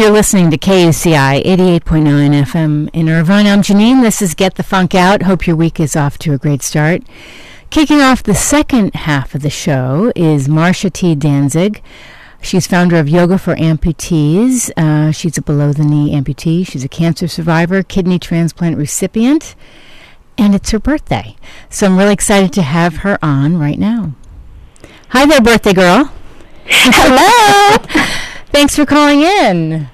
You're listening to KUCI 88.9 FM in Irvine. I'm Janeane. This is Get the Funk Out. Hope your week is off to a great start. Kicking off the second half of the show is Marsha T. Danzig. She's founder of Yoga for Amputees. Uh, she's a below the knee amputee. She's a cancer survivor, kidney transplant recipient, and it's her birthday. So I'm really excited to have her on right now. Hi there, birthday girl. Hello. Thanks for calling in.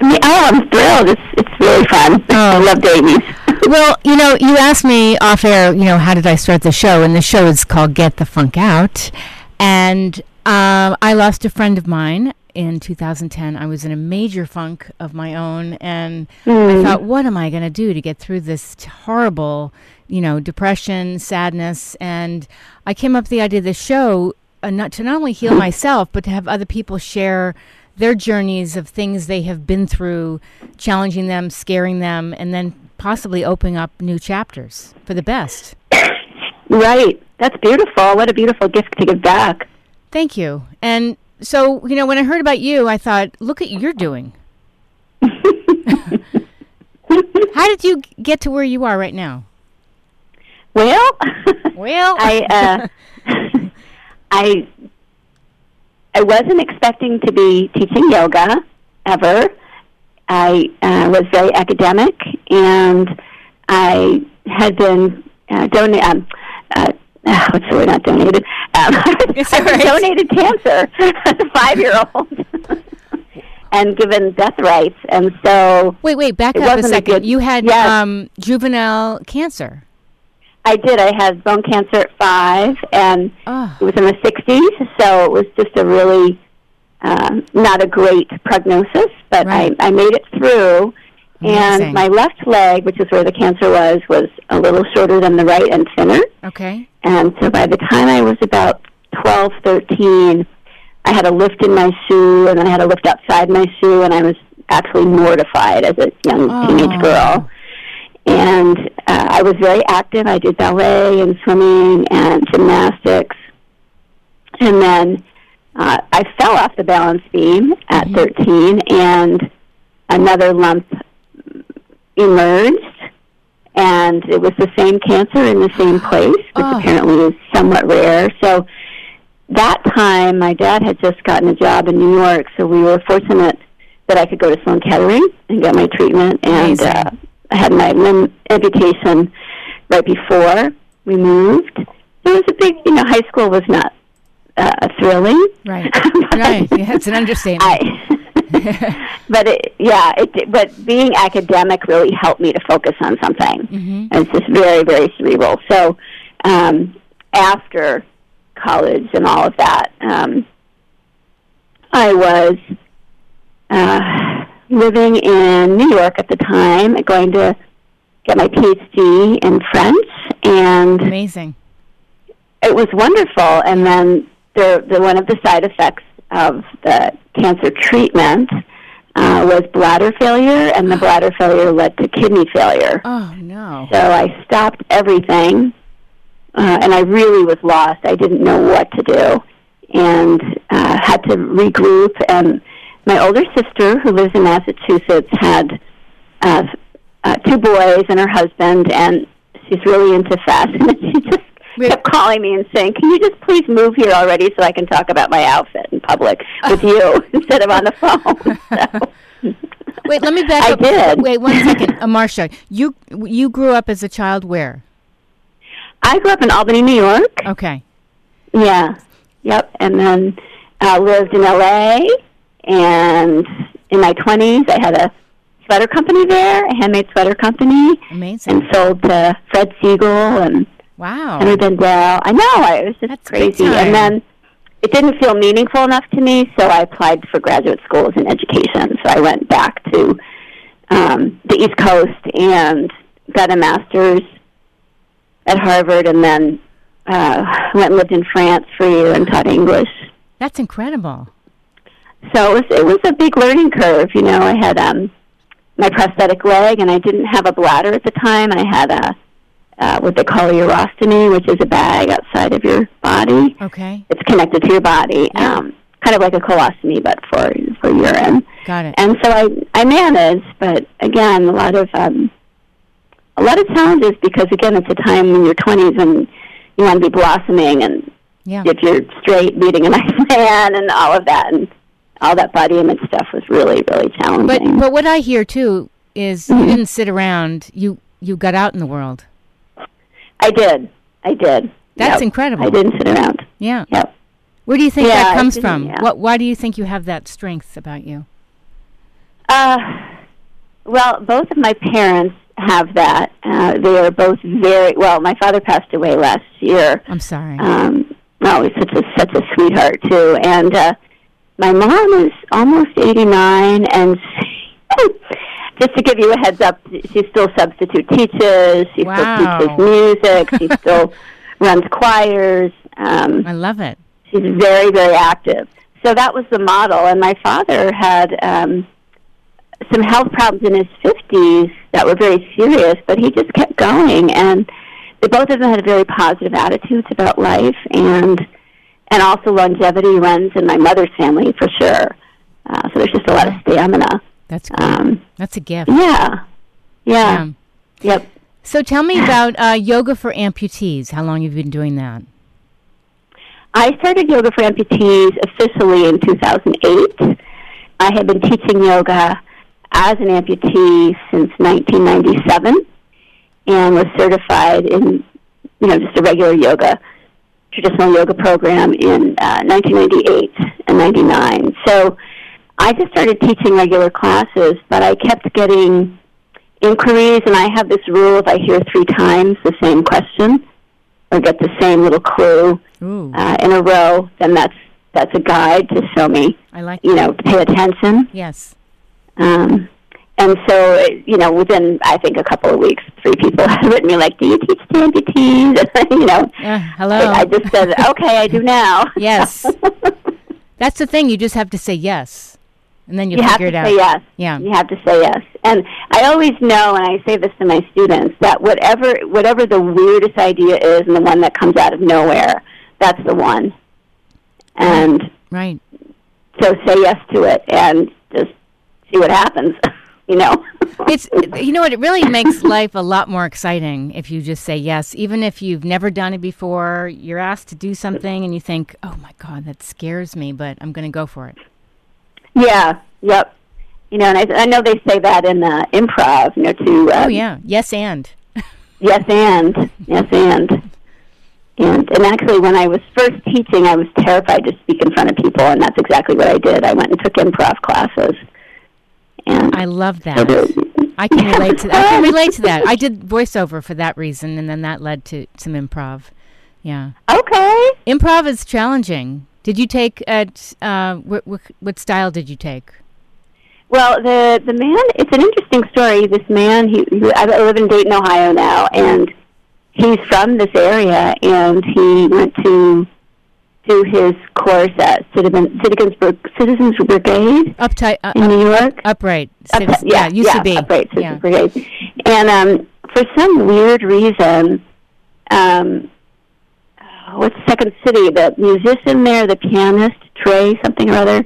oh, I'm thrilled. It's it's really fun. Oh. I love babies. well, you know, you asked me off air, you know, how did I start the show? And the show is called Get the Funk Out. And um, I lost a friend of mine in 2010. I was in a major funk of my own. And I thought, what am I going to do to get through this horrible, you know, depression, sadness? And I came up with the idea of the show uh, not, to not only heal myself, but to have other people share their journeys of things they have been through, challenging them, scaring them, and then possibly opening up new chapters for the best. Right. That's beautiful. What a beautiful gift to give back. Thank you. And so, you know, when I heard about you, I thought, look at you're doing. How did you get to where you are right now? Well, Well, I uh, I I wasn't expecting to be teaching yoga ever. I uh, was very academic, and I had been uh, donated. Um, uh, uh, what's the word? Not donated. Um, I was right. donated cancer as a five-year-old, and given death rights, and so wait, wait, back up a wasn't a second. good- you had Yes. um, juvenile cancer. I did. I had bone cancer at five, and Oh, it was in the 60s, so it was just a really um, not a great prognosis, but Right. I, I made it through. Amazing. And my left leg, which is where the cancer was, was a little shorter than the right and thinner. okay. And so by the time I was about twelve, thirteen, I had a lift in my shoe, and then I had a lift outside my shoe, and I was actually mortified as a young Oh. teenage girl. And uh, I was very active. I did ballet and swimming and gymnastics. And then uh, I fell off the balance beam at 13, and another lump emerged. And it was the same cancer in the same place, which Oh. apparently is somewhat rare. So that time, my dad had just gotten a job in New York, so we were fortunate that I could go to Sloan Kettering and get my treatment. And uh, I had my limb amputation right before we moved. It was a big, you know, high school was not uh, thrilling. Right. Right. Yeah, it's an understatement. I, but it, yeah, it, but being academic really helped me to focus on something. Mhm. And It's just very, very cerebral. So um, after college and all of that, um, I was uh, living in New York at the time, going to get my PhD in French, and Amazing. it was wonderful. And then the, the one of the side effects of the cancer treatment uh, was bladder failure, and the bladder failure led to kidney failure. Oh no. So I stopped everything, uh, and I really was lost. I didn't know what to do, and uh, had to regroup. And my older sister, who lives in Massachusetts, had uh, uh, two boys and her husband, and she's really into fashion. And she just Wait. kept calling me and saying, "Can you just please move here already so I can talk about my outfit in public with you instead of on the phone?" So, Wait, let me back up. I up. did. Wait one second, uh, Marsha. You you grew up as a child where? I grew up in Albany, New York. Okay. Yeah. Yep. And then uh, lived in LA. And in my 20s, I had a sweater company there, a handmade sweater company, Amazing. and sold to Fred Segal and Wow. And Henry Bendel. I know. I, it was just That's crazy. And then it didn't feel meaningful enough to me, so I applied for graduate schools in education. So I went back to um, the East Coast and got a master's at Harvard, and then uh, went and lived in France for a year and taught English. That's incredible. So it was it was a big learning curve. You know, I had um, my prosthetic leg, and I didn't have a bladder at the time. I had a uh, what they call a urostomy, which is a bag outside of your body. Okay. It's connected to your body. Yeah. Um, kind of like a colostomy, but for for urine. Got it. And so I I managed, but again, a lot of um, a lot of challenges because again, it's a time in your twenties and you want to be blossoming, and yeah. if you're straight, meeting a nice man, and all of that, and all that body image stuff was really really challenging. but but what I hear too is Mm-hmm. you didn't sit around. You you got out in the world. I did, I did. That's Yep. incredible. I didn't sit around. Yeah. Yep. Where do you think Yeah, that comes from? yeah. What why do you think you have that strength about you? Uh, well, both of my parents have that. Uh, they are both very well. My father passed away last year. I'm sorry. Um, oh, he's such a such a sweetheart too. And uh, my mom is almost eighty nine, and just to give you a heads up, she still substitute teaches. She Wow. still teaches music. She still runs choirs. Um, I love it. she's very very active so that was the model and my father had um some health problems in his 50s that were very serious but he just kept going and they both of them had very positive attitudes about life and and also longevity runs in my mother's family for sure uh, so there's just a lot of stamina That's great. um That's a gift. yeah yeah Yeah. yep So tell me about uh, yoga for amputees. How long have you been doing that? I started yoga for amputees officially in 2008. I had been teaching yoga as an amputee since 1997 and was certified in, you know, just a regular yoga, traditional yoga program in uh, 1998 and 99. So I just started teaching regular classes, but I kept getting inquiries, and I have this rule if I hear three times the same question or get the same little clue, Ooh, uh, in a row, then that's that's a guide to show me, I like you that. know, pay attention. Yes. Um, and so, it- you know, within I think a couple of weeks, three people had written me like, "Do you teach amputees?" you know, Uh, hello. I, I just said, "Okay, I do now." Yes. That's the thing. You just have to say yes, and then you, you have figure to it out. say yes. Yeah. You have to say yes. And I always know, and I say this to my students, that whatever whatever the weirdest idea is, and the one that comes out of nowhere, that's the one. And Right. so say yes to it and just see what happens you know? It's you know what it really makes life a lot more exciting if you just say yes, even if you've never done it before. You're asked to do something and you think, "Oh my God, that scares me," but I'm going to go for it. yeah yep. You know and i, I know they say that in uh, improv you know to uh, Oh yeah, yes and. yes and. Yes and. And and actually when i was first teaching i was terrified to speak in front of people and that's exactly what i did. I went and took improv classes and I love that. I can relate to that. I can relate to that. I did voiceover for that reason, and then that led to some improv. Yeah, okay improv is challenging. Did you take at uh, what, what what style did you take? Well, the the man, it's an interesting story. This man, he, he I live in Dayton, Ohio now, and he's from this area, and he went to do his course at Citizen, Citizens, Bri- Citizens Brigade Uptight, uh, in New York. upright. Up- yeah, used yeah, to be. Upright Citizens yeah. Brigade. And um, for some weird reason, um, what's Second City? The musician there, the pianist Trey something or other.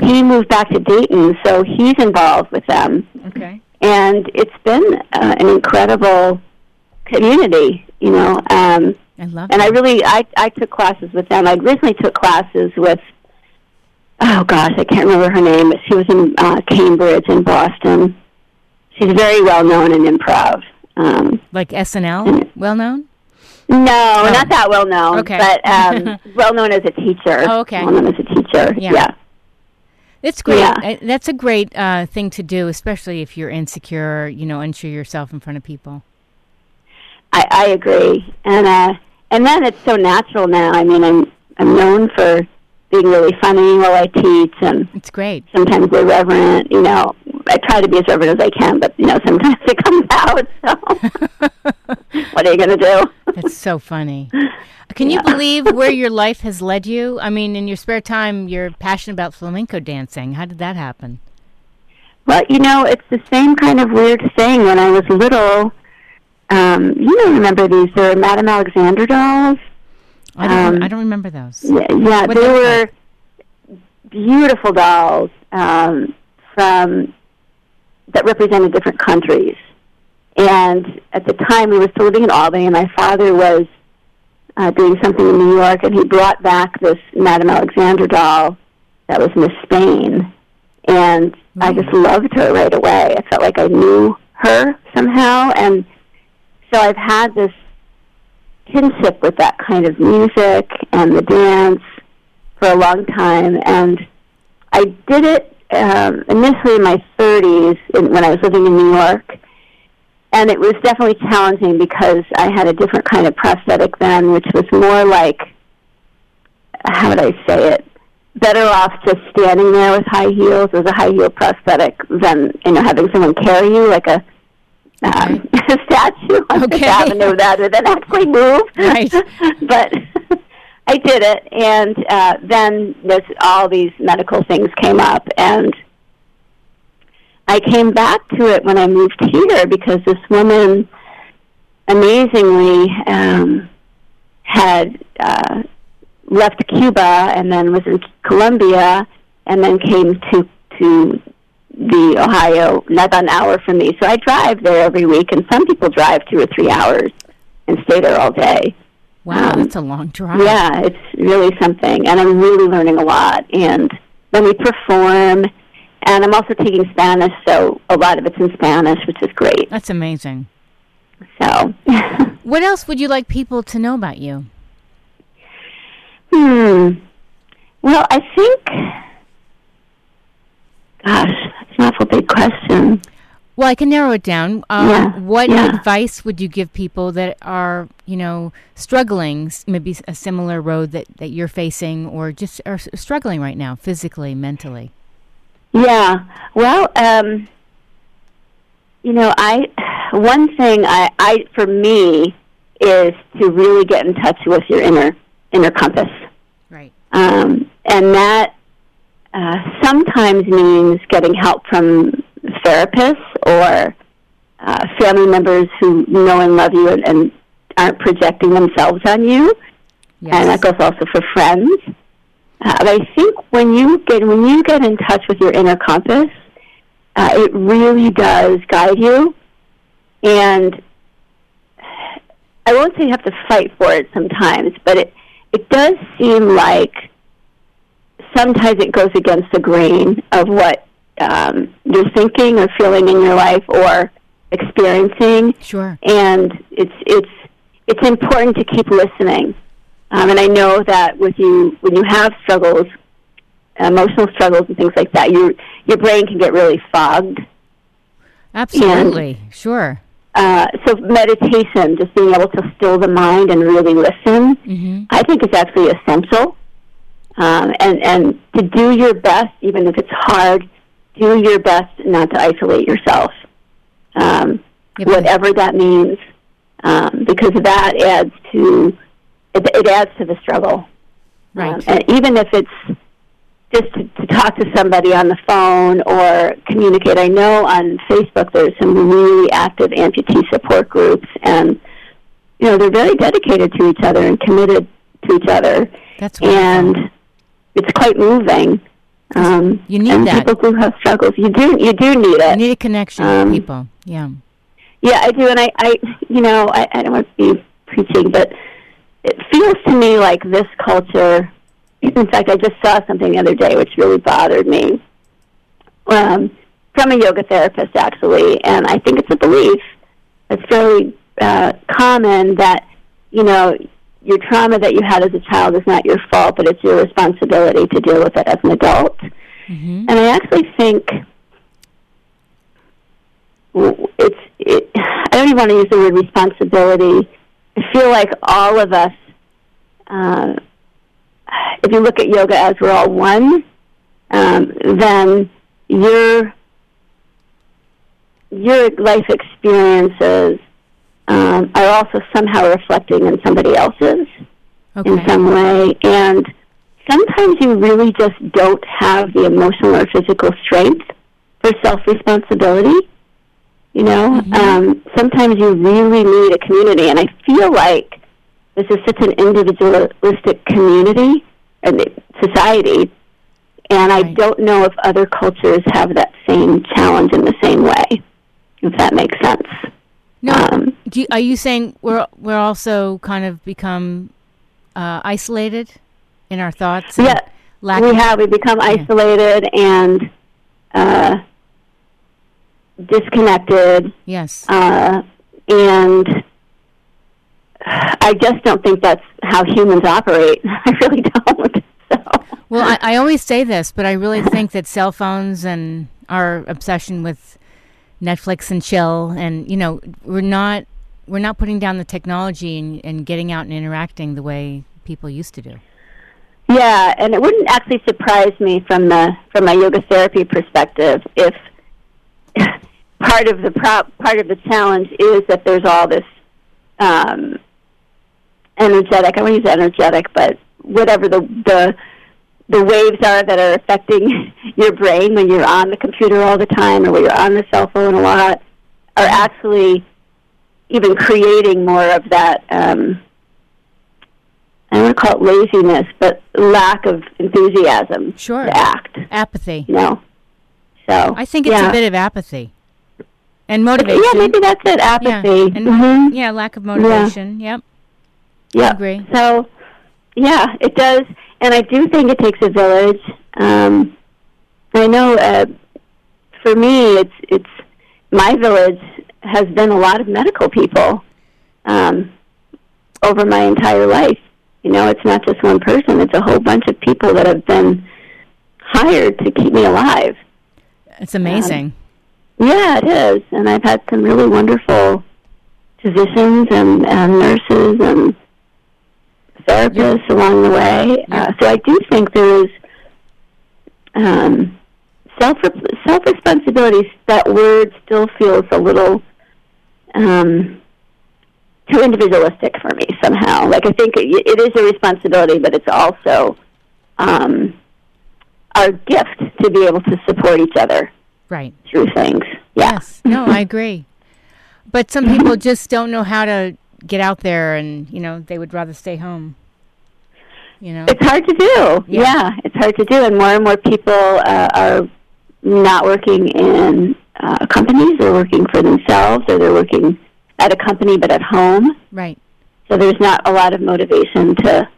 He moved back to Dayton, so he's involved with them, Okay. and it's been uh, an incredible community. You know, um, I love and I really I I took classes with them. I originally took classes with oh gosh, I can't remember her name, but she was in uh, Cambridge in Boston. She's very well known in improv. Um, like SNL, well known. no, not that well known, Oh. Okay. but um, well known as a teacher. Oh, okay. Well known as a teacher. Yeah. yeah. It's great. Yeah. Uh, That's a great uh, thing to do, especially if you're insecure, you know, unsure yourself in front of people. I, agree, and uh, and then it's so natural now. I mean, I'm I'm known for being really funny while I teach, and It's great. sometimes irreverent. You know, I try to be as reverent as I can, but you know, sometimes it comes out. So, what are you going to do? That's so funny. Can you believe where your life has led you? I mean, in your spare time, you're passionate about flamenco dancing. How did that happen? Well, you know, it's the same kind of weird thing. When I was little, um, you don't remember these? They're Madame Alexander dolls. I don't. Um, I don't remember those. Yeah, yeah they were beautiful dolls um, from that represented different countries. And at the time, we were still living in Albany, and my father was uh, doing something in New York, and he brought back this Madame Alexander doll that was Miss Spain, and mm-hmm. I just loved her right away. I felt like I knew her somehow, and so I've had this kinship with that kind of music and the dance for a long time, and I did it um, initially in my 30s in, when I was living in New York, and it was definitely challenging because I had a different kind of prosthetic then, which was more like how would I say it? Better off just standing there with high heels as a high heel prosthetic than you know having someone carry you like a um, a statue on okay. Fifth Avenue rather than actually move. Right. but I did it, and uh, then there's all these medical things came up, and I came back to it when I moved here because this woman, amazingly, um, had uh, left Cuba and then was in Colombia, and then came to to the Ohio, not an hour from me. So I drive there every week, and some people drive two or three hours and stay there all day. Wow, um, that's a long drive. Yeah, it's really something, and I'm really learning a lot. And then we perform, and I'm also taking Spanish, so a lot of it's in Spanish, which is great. That's amazing. So, what else would you like people to know about you? Hmm. Well, I think, gosh, that's an awful big question. Well, I can narrow it down. Um, yeah, what yeah. advice would you give people that are, you know, struggling, maybe a similar road that, that you're facing, or just are struggling right now, physically, mentally? Yeah. Well, um, you know, I one thing I, I for me is to really get in touch with your inner inner compass. Right. Um, and that uh, sometimes means getting help from therapists or uh, family members who know and love you and, and aren't projecting themselves on you. Yes. And that goes also for friends. Uh, but I think when you get when you get in touch with your inner compass, uh, it really does guide you. And I won't say you have to fight for it sometimes, but it it does seem like sometimes it goes against the grain of what um, you're thinking or feeling in your life or experiencing. Sure. And it's it's it's important to keep listening. Um, and I know that with you, when you have struggles, emotional struggles and things like that, your your brain can get really fogged. Absolutely, and, sure. Uh, so meditation, just being able to still the mind and really listen, mm-hmm. I think is actually essential um, and and to do your best, even if it's hard, do your best not to isolate yourself, um, yep. whatever that means, um, because that adds to it, it adds to the struggle. Right. Um, and even if it's just to, to talk to somebody on the phone or communicate. I know on Facebook there's some really active amputee support groups, and you know they're very dedicated to each other and committed to each other. That's wonderful. and it's quite moving. Um, you need and that. People who have struggles, you do you do need it. You need a connection um, with people. Yeah. Yeah, I do, and I, I you know, I, I don't want to be preaching, but it feels to me like this culture. In fact, I just saw something the other day which really bothered me um, from a yoga therapist, actually, and I think it's a belief that's fairly uh, common that you know your trauma that you had as a child is not your fault, but it's your responsibility to deal with it as an adult. Mm-hmm. And I actually think it's. It, I don't even want to use the word responsibility. I feel like all of us, uh, if you look at yoga as we're all one, um, then your your life experiences um, are also somehow reflecting in somebody else's okay. in some way. And sometimes you really just don't have the emotional or physical strength for self responsibility. You know, mm-hmm. um, sometimes you really need a community, and I feel like this is such an individualistic community and society, And I Right. don't know if other cultures have that same challenge in the same way, if that makes sense. No, Um, you, are you saying we're we're also kind of become uh, isolated in our thoughts? Yeah, we have. We become isolated and uh, disconnected, Yes. uh, and I just don't think that's how humans operate. I really don't. So. Well, I, I always say this, but I really think that cell phones and our obsession with Netflix and chill, and you know, we're not we're not putting down the technology and, and getting out and interacting the way people used to do. Yeah, and it wouldn't actually surprise me from the from my yoga therapy perspective if part of the part of the challenge is that there's all this um, energetic. I want to use energetic, but whatever the the the waves are that are affecting your brain when you're on the computer all the time or when you're on the cell phone a lot are actually even creating more of that. Um, I don't want to call it laziness, but lack of enthusiasm Sure. to act. Apathy. You know, so I think it's yeah. a bit of apathy and motivation. Yeah, maybe that's it. Apathy. Yeah, and Mhm. yeah, lack of motivation. Yep. Yeah. agree. So, yeah, it does, and I do think it takes a village. Um, I know uh, for me, it's it's my village has been a lot of medical people um, over my entire life. You know, it's not just one person; it's a whole bunch of people that have been hired to keep me alive. It's amazing. Yeah, it is, and I've had some really wonderful physicians and, and nurses and therapists along the way. Yeah. Uh, so I do think there is um, self self responsibility. That word still feels a little um, too individualistic for me somehow. Like I think it, it is a responsibility, but it's also um, our gift to be able to support each other right. through things. Yeah. Yes. No, I agree. But some people just don't know how to get out there and, you know, they would rather stay home. You know. It's hard to do. Yeah. Yeah, it's hard to do, and more and more people uh, are not working in uh, companies. They're working for themselves, or they're working at a company but at home. Right. So there's not a lot of motivation to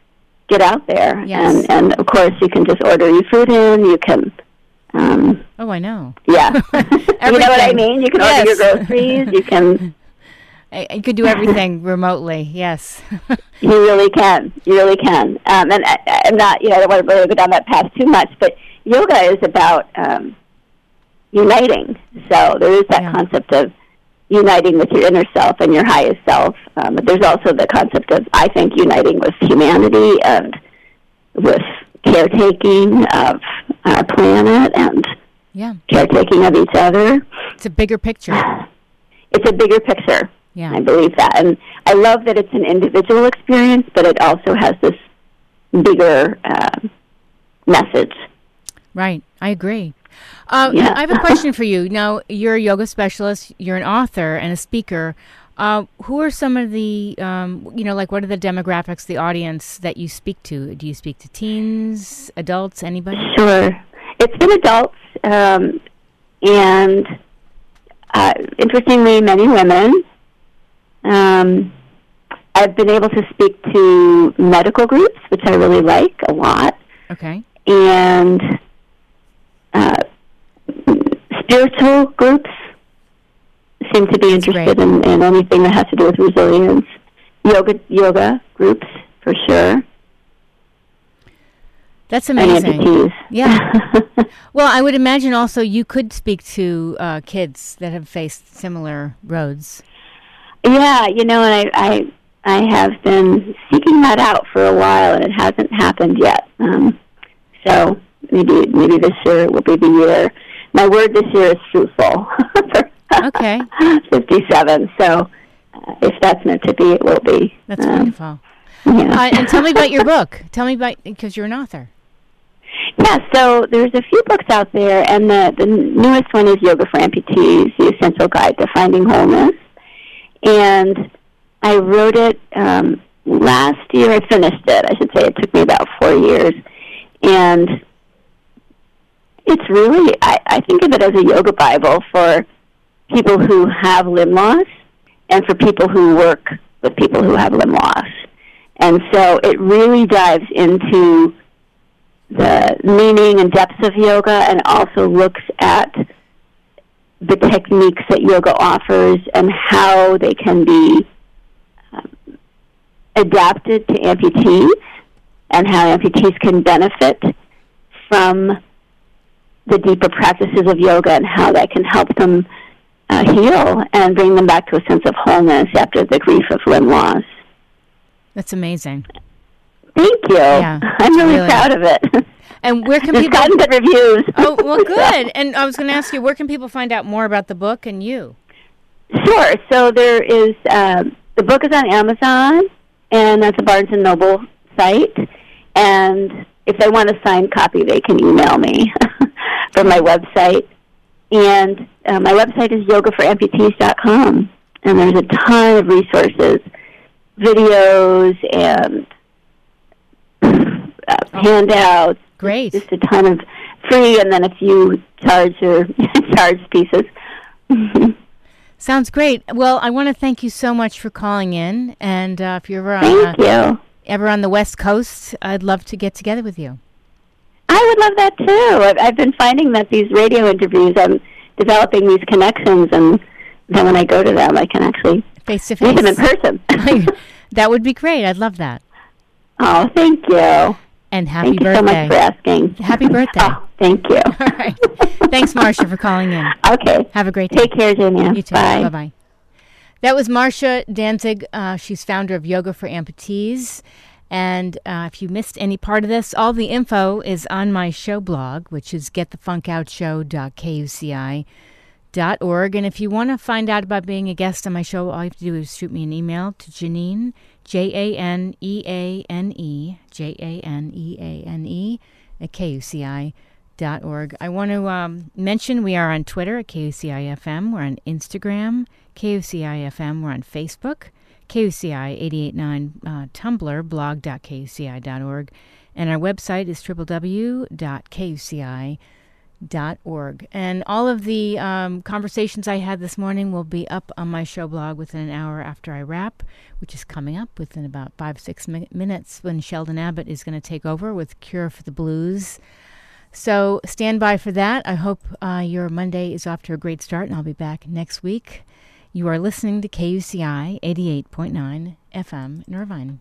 get out there. Yes. And and of course, you can just order your food in. You can. Um, Oh, I know. yeah, you know what I mean. You can Yes. order your groceries. You can. I could do everything remotely. Yes. You really can. You really can. Um, and I, I'm not, you know, I don't want to really go down that path too much, but yoga is about um, uniting. So there is that Yeah. concept of uniting with your inner self and your highest self. Um, but there's also the concept of, I think, uniting with humanity and with caretaking of our planet and yeah. caretaking of each other. It's a bigger picture. It's a bigger picture. Yeah. I believe that. And I love that it's an individual experience, but it also has this bigger uh, message. Right. I agree. Uh, Yeah. I have a question for you. Now, you're a yoga specialist, you're an author and a speaker. Uh, who are some of the, um, you know, like what are the demographics, the audience that you speak to? Do you speak to teens, adults, anybody? Sure. It's been adults, um, and uh, interestingly, many women. Um, I've been able to speak to medical groups, which I really like a lot, Okay. and uh, spiritual groups seem to be interested in, in anything that has to do with resilience. Yoga, yoga groups for sure. That's amazing. Yeah. Well, I would imagine also you could speak to uh, kids that have faced similar roads. Yeah, you know, and I, I I have been seeking that out for a while, and it hasn't happened yet. Um, so maybe maybe this year will be the year. My word this year is fruitful. Okay. Fifty-seven. So uh, if that's meant to be, it will be. That's Um, wonderful. Yeah. Uh, and tell me about your book. Tell me about because you're an author. Yeah, so there's a few books out there, and the, the newest one is Yoga for Amputees, The Essential Guide to Finding Wholeness. And I wrote it um, last year. I finished it, I should say. It took me about four years. And it's really, I, I think of it as a yoga Bible for people who have limb loss and for people who work with people who have limb loss. And so it really dives into the meaning and depths of yoga and also looks at the techniques that yoga offers and how they can be um, adapted to amputees and how amputees can benefit from the deeper practices of yoga and how that can help them uh, heal and bring them back to a sense of wholeness after the grief of limb loss. That's amazing. Thank you. Yeah, I'm really, really. proud of it. And where can It's people? gotten good reviews. oh, well, good. And I was going to ask you, where can people find out more about the book and you? Sure. So there is um, the book is on Amazon, and that's a Barnes and Noble site. And if they want a signed copy, they can email me from my website. And uh, my website is yogaforamputees.com, and there's a ton of resources, videos, and uh, handouts. Great. Just a ton of free, and then a few charge or charge pieces. Sounds great. Well, I want to thank you so much for calling in. And uh, if you're ever on, uh, you. ever on the West Coast, I'd love to get together with you. I would love that too. I've, I've been finding that these radio interviews, I'm developing these connections, and then when I go to them, I can actually Face to meet them in face. person. that would be great. I'd love that. oh, thank you. And happy thank you birthday. so much for asking. Happy birthday. Oh, thank you. All right. Thanks, Marsha, for calling in. Okay. Have a great day. Take care, Jania. You too. Bye. Bye bye. That was Marsha Danzig. Uh, she's founder of Yoga for Amputees. And uh, if you missed any part of this, all the info is on my show blog, which is getthefunkoutshow.kuci.org. And if you want to find out about being a guest on my show, all you have to do is shoot me an email to Janeane, J A N E A N E, J A N E A N E, at kuci.org. I want to um, mention we are on Twitter at KUCIFM. We're on Instagram, KUCIFM. We're on Facebook, KUCI 889 uh, Tumblr, blog.kuci.org. And our website is www.kuci.org. And all of the um, conversations I had this morning will be up on my show blog within an hour after I wrap, which is coming up within about five, six mi- minutes when Sheldon Abbott is going to take over with Cure for the Blues. So stand by for that. I hope uh, your Monday is off to a great start, and I'll be back next week. You are listening to KUCI 88.9 FM in Irvine.